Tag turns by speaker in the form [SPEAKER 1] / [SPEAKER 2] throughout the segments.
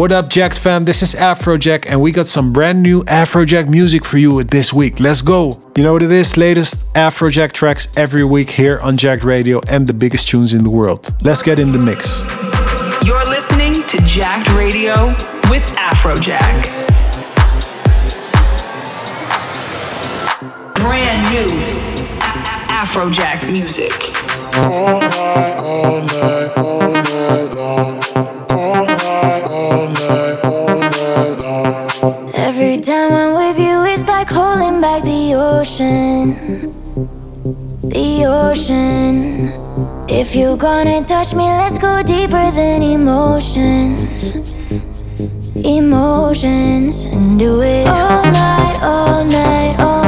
[SPEAKER 1] What up, Jacked fam? This is Afrojack, and we got some brand new Afrojack music for you this week. Let's go! You know what it is? Latest Afrojack tracks every week here on Jacked Radio and the biggest tunes in the world. Let's get in the mix.
[SPEAKER 2] You're listening to Jacked Radio with Afrojack. Brand new Afrojack music.
[SPEAKER 3] All night, all night, all night long.
[SPEAKER 4] Ocean, the ocean. If you're gonna touch me, let's go deeper than emotions, emotions, and do it all night, all night, all night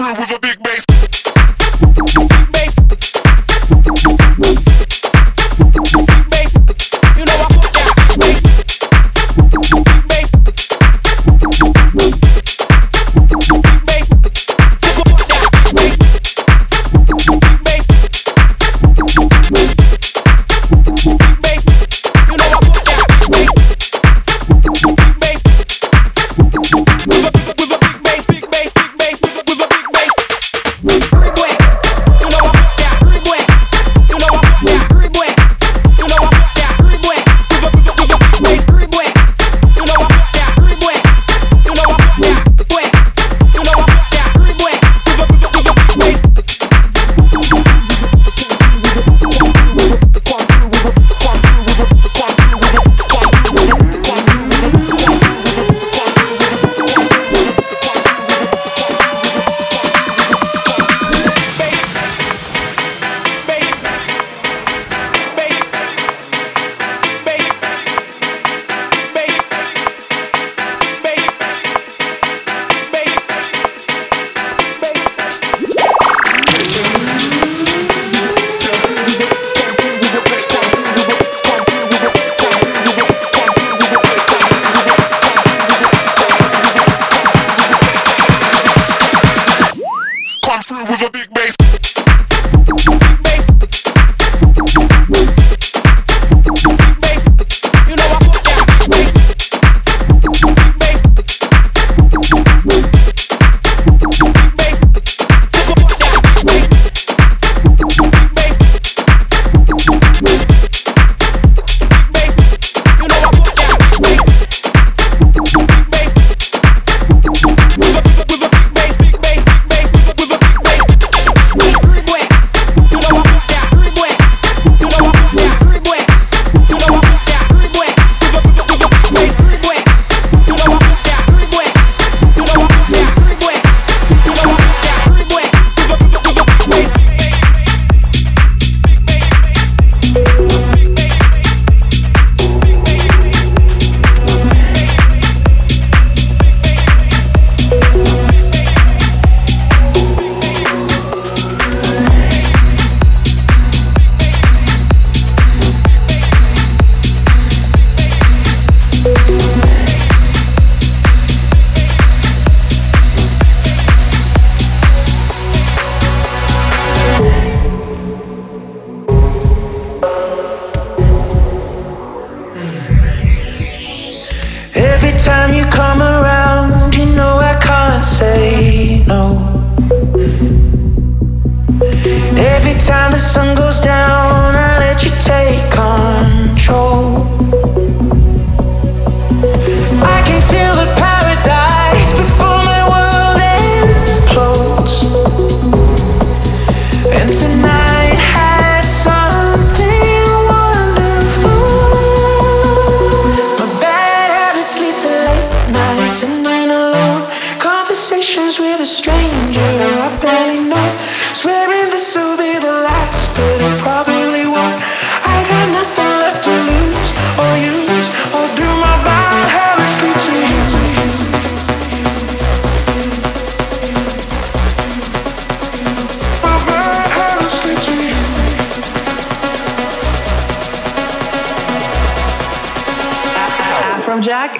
[SPEAKER 5] A,
[SPEAKER 2] with a big bass.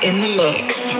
[SPEAKER 2] in the mix.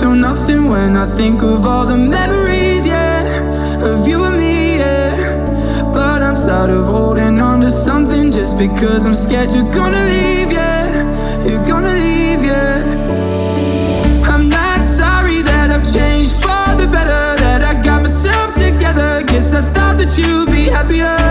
[SPEAKER 6] feel nothing when I think of all the memories, yeah, of you and me, yeah. But I'm tired of holding on to something just because I'm scared you're gonna leave, yeah. You're gonna leave, yeah. I'm not sorry that I've changed for the better, that I got myself together. Guess I thought that you'd be happier.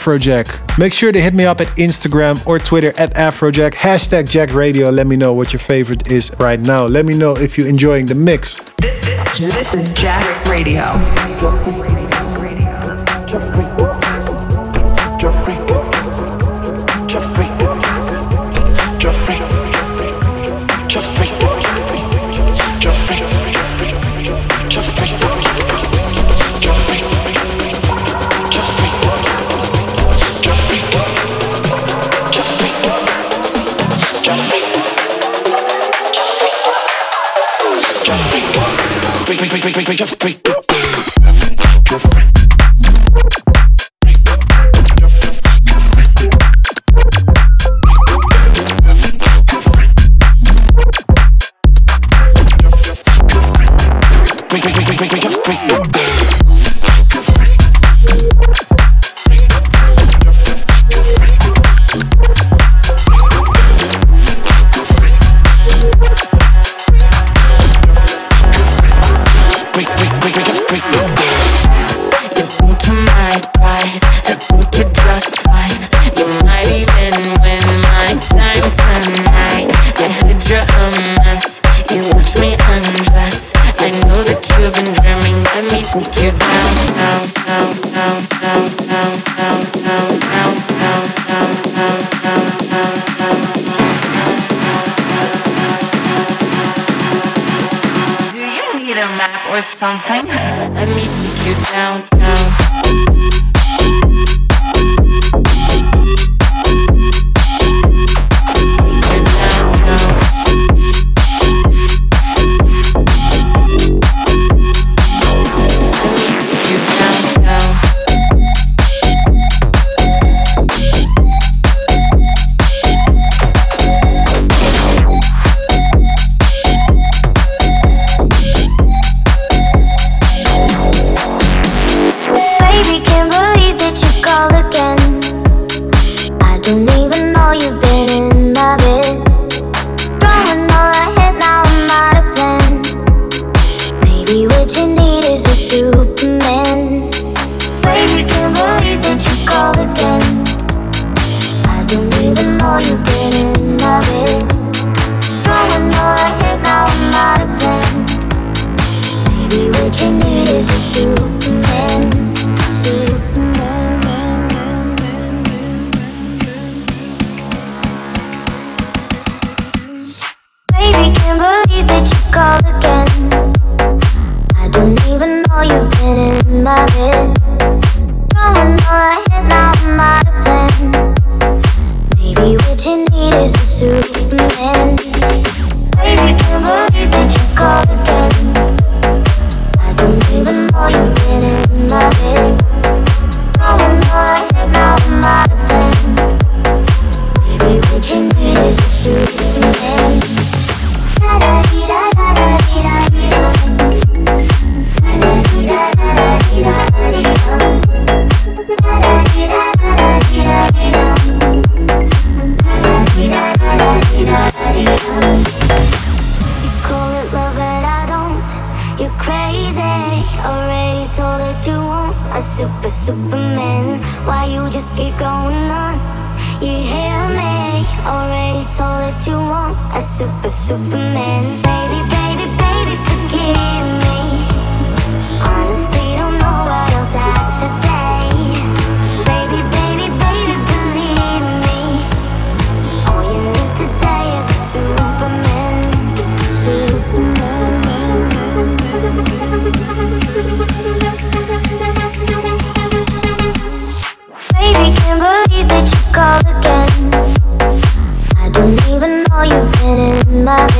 [SPEAKER 7] Afrojack.
[SPEAKER 1] Make sure to hit me up at Instagram or Twitter at Afrojack. Hashtag Jacked Radio. Let me know what your favorite is right now. Let me know if you're enjoying the mix.
[SPEAKER 7] This is Jacked Radio. such freak.
[SPEAKER 4] Sometimes I don't even know you've been in my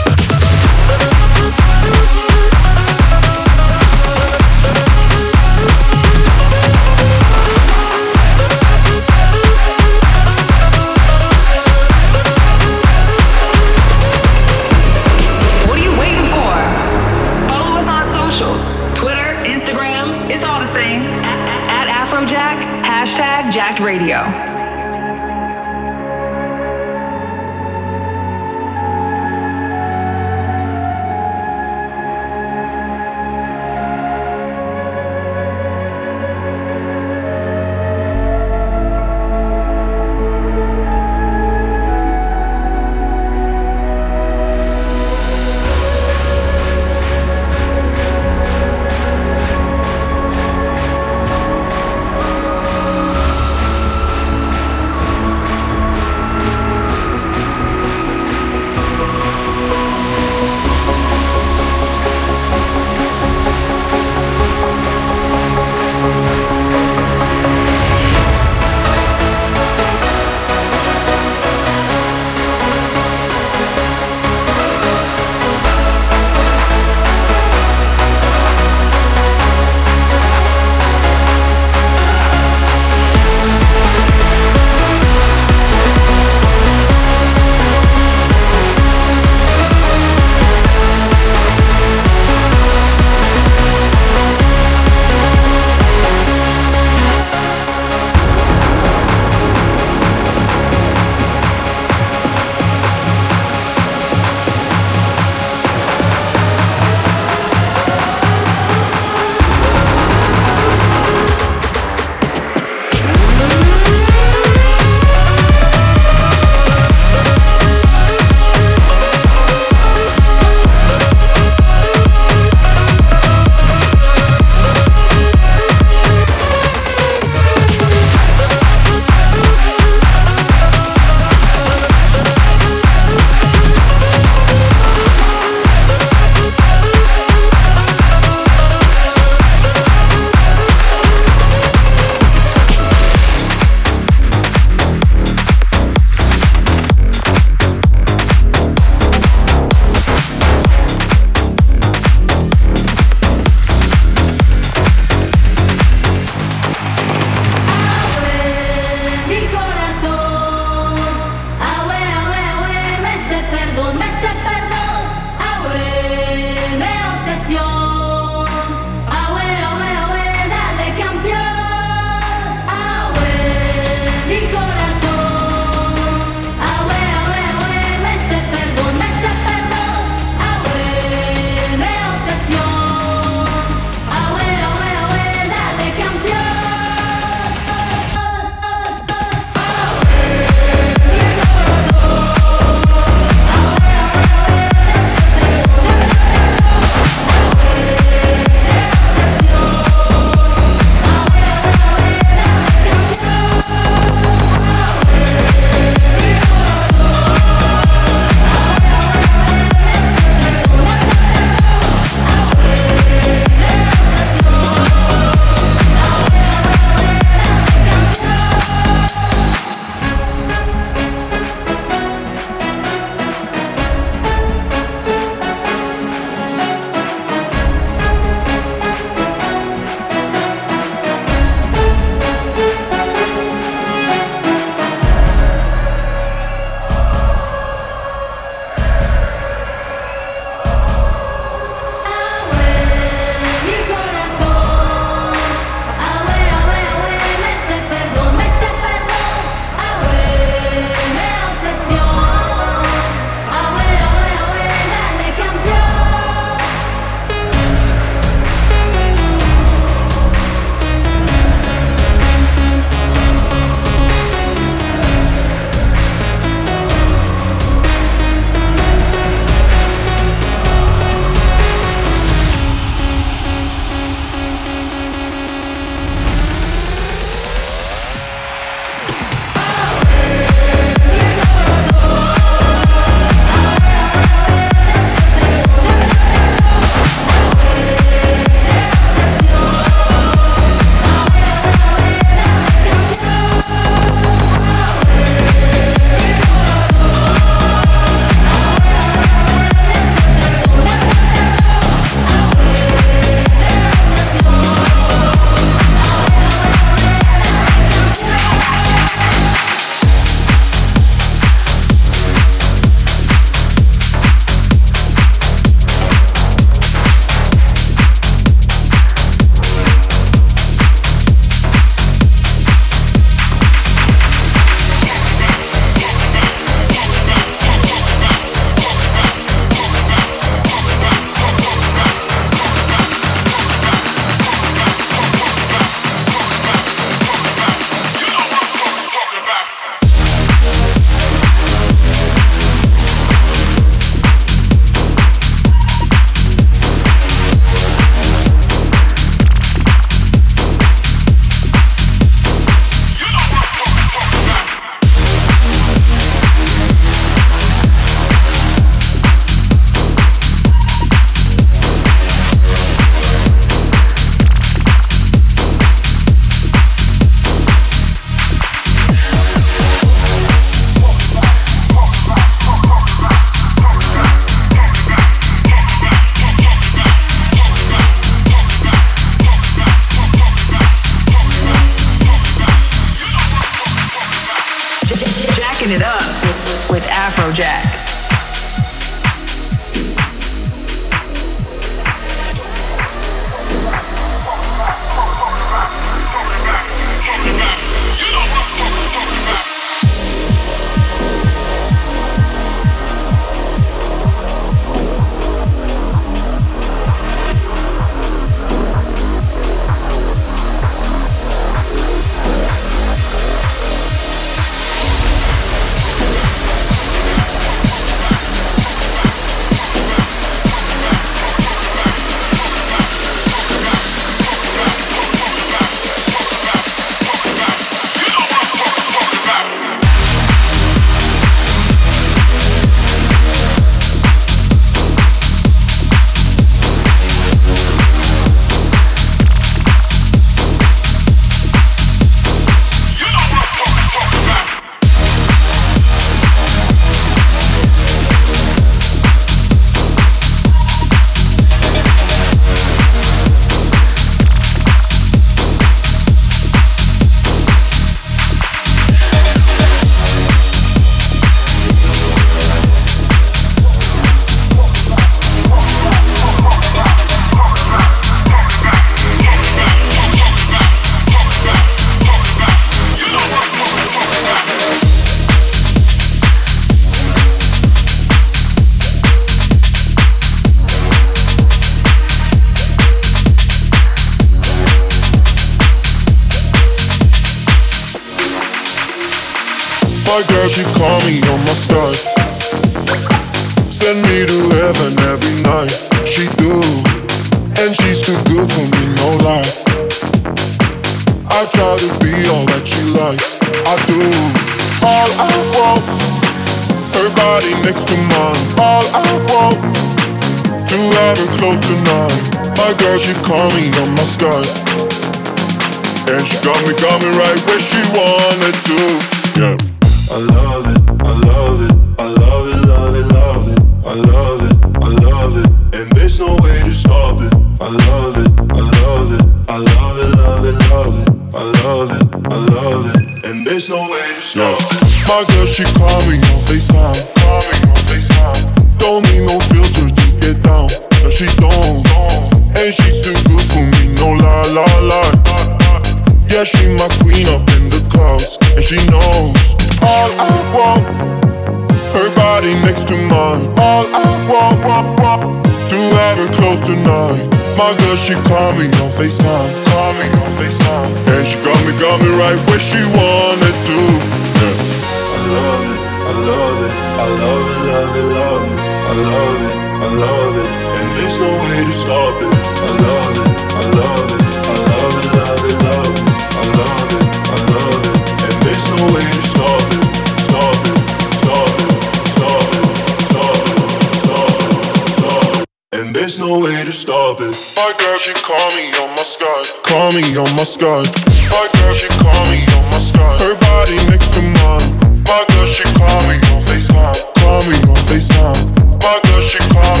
[SPEAKER 8] stop it. I love it, I love it, I love it, love it, love it. I love it, I love it, and there's no way to stop it, stop it, stop it, stop it, stop it, stop it, stop it, and there's no way to stop it.
[SPEAKER 3] My girl, she call me on my sky, call me on my sky. My girl, she call me on my sky. Her body next to mine. My girl, she call me on FaceTime, call me on FaceTime. My girl, she call me.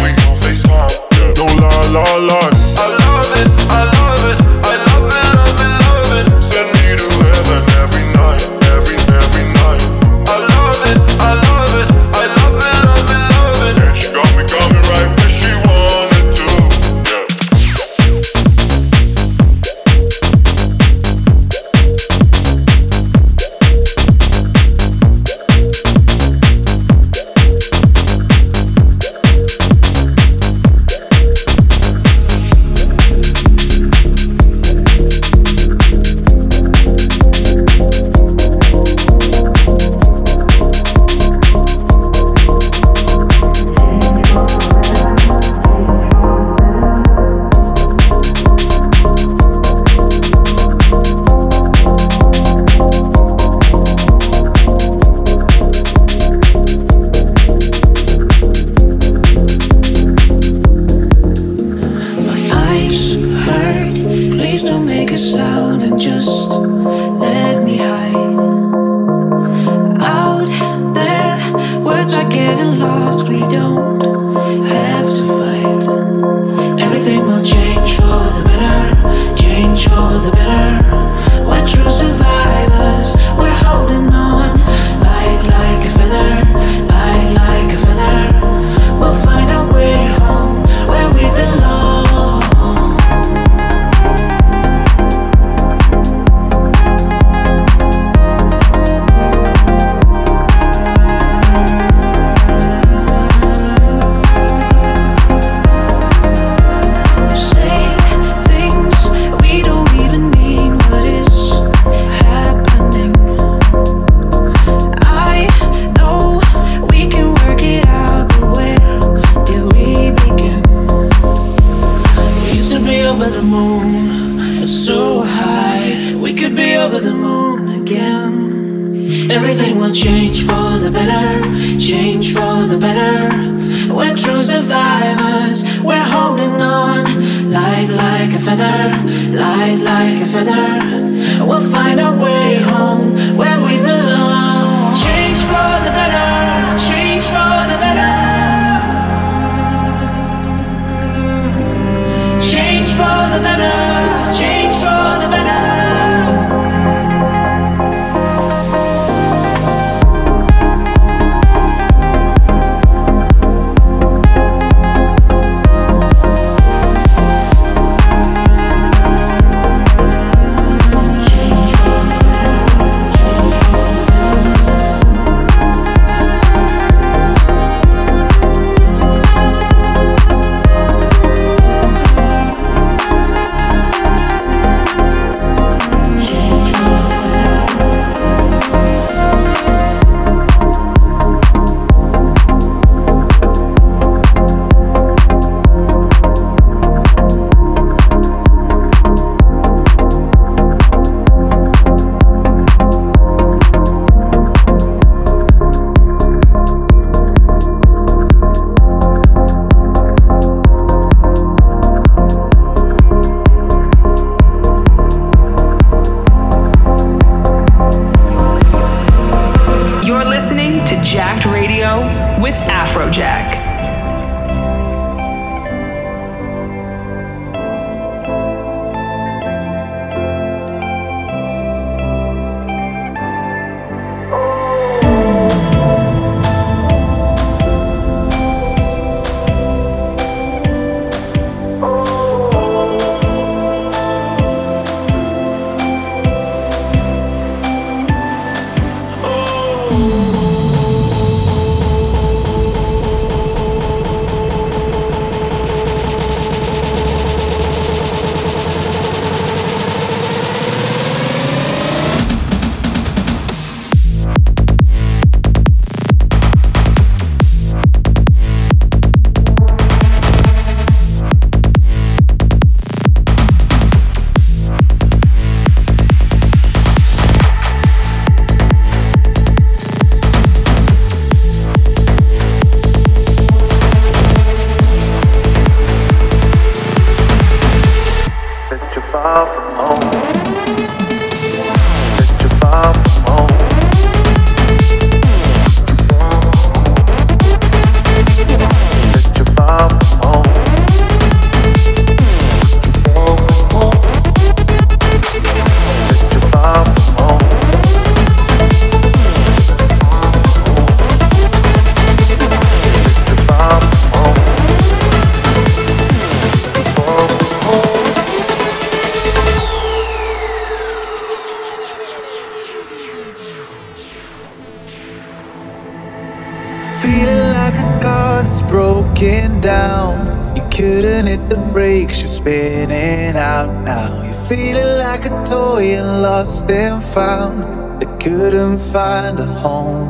[SPEAKER 9] like a
[SPEAKER 10] toy and lost and found that couldn't find a home.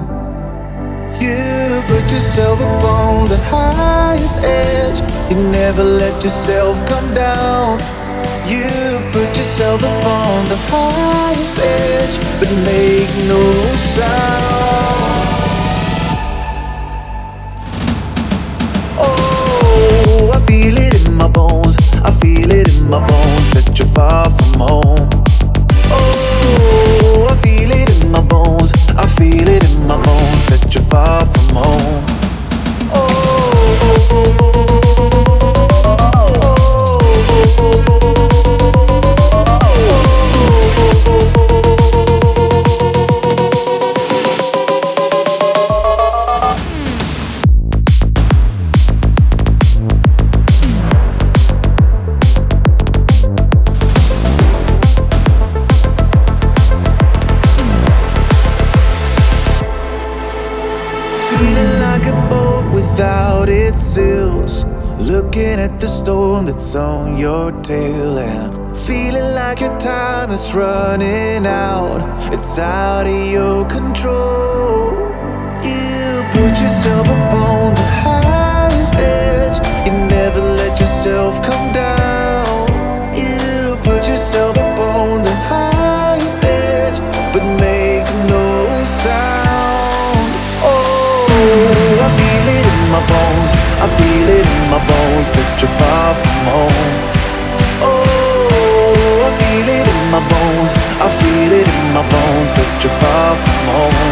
[SPEAKER 10] You put yourself upon the highest edge, you never let yourself come down. You put yourself upon the highest edge, but make no sound. Oh, I feel it in my bones. I feel it in my bones that you're far from home. my bones that you're far from home. running out, it's out of your control. Home.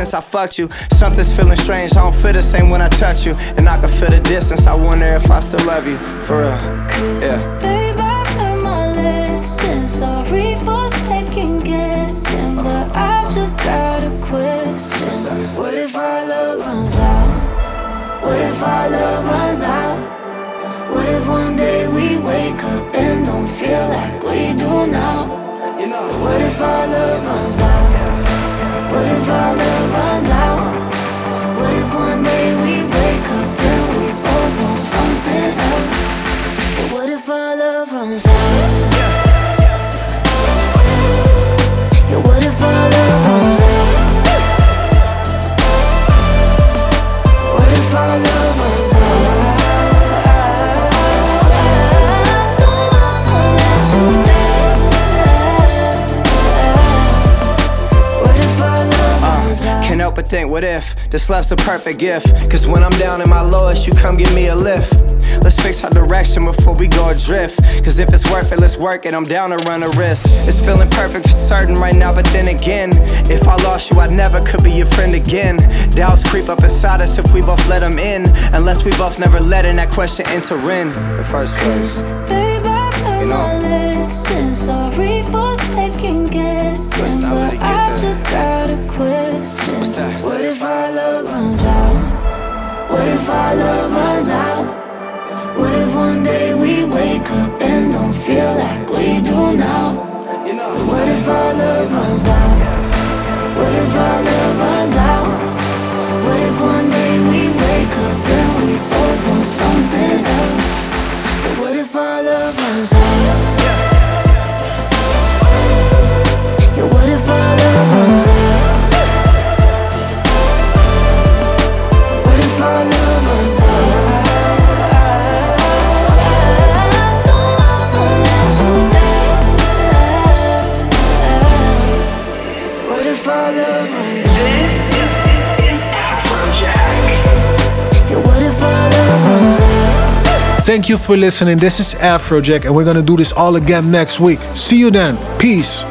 [SPEAKER 11] Since I fucked you. Something's feeling strange, I don't feel the same when I touch you. And I can feel the distance, I wonder if I still love you. For real. Yeah.
[SPEAKER 12] What what if
[SPEAKER 11] this love's the perfect gift? Cause when I'm down in my lowest, you come give me a lift. Let's fix our direction before we go adrift. Cause if it's worth it, let's work it. I'm down to run a risk. It's feeling perfect for certain right now, but then again, if I lost you, I never could be your friend again. Doubts creep up inside us if we both let them in. Unless we both never let in that question enter in the first place.
[SPEAKER 12] Babe, I learned you know? my. Sorry for second guessing, but I've just got a question.
[SPEAKER 11] What's that?
[SPEAKER 12] What if our love runs out? What if our love runs out? What if one day we wake up and don't feel like we do now? What if our love runs out? What if our love runs out? What if one day we wake up and we both want something else? But what if our love runs out? Thank you for listening. This is Afrojack, and we're gonna do this all again next week. See you then. Peace.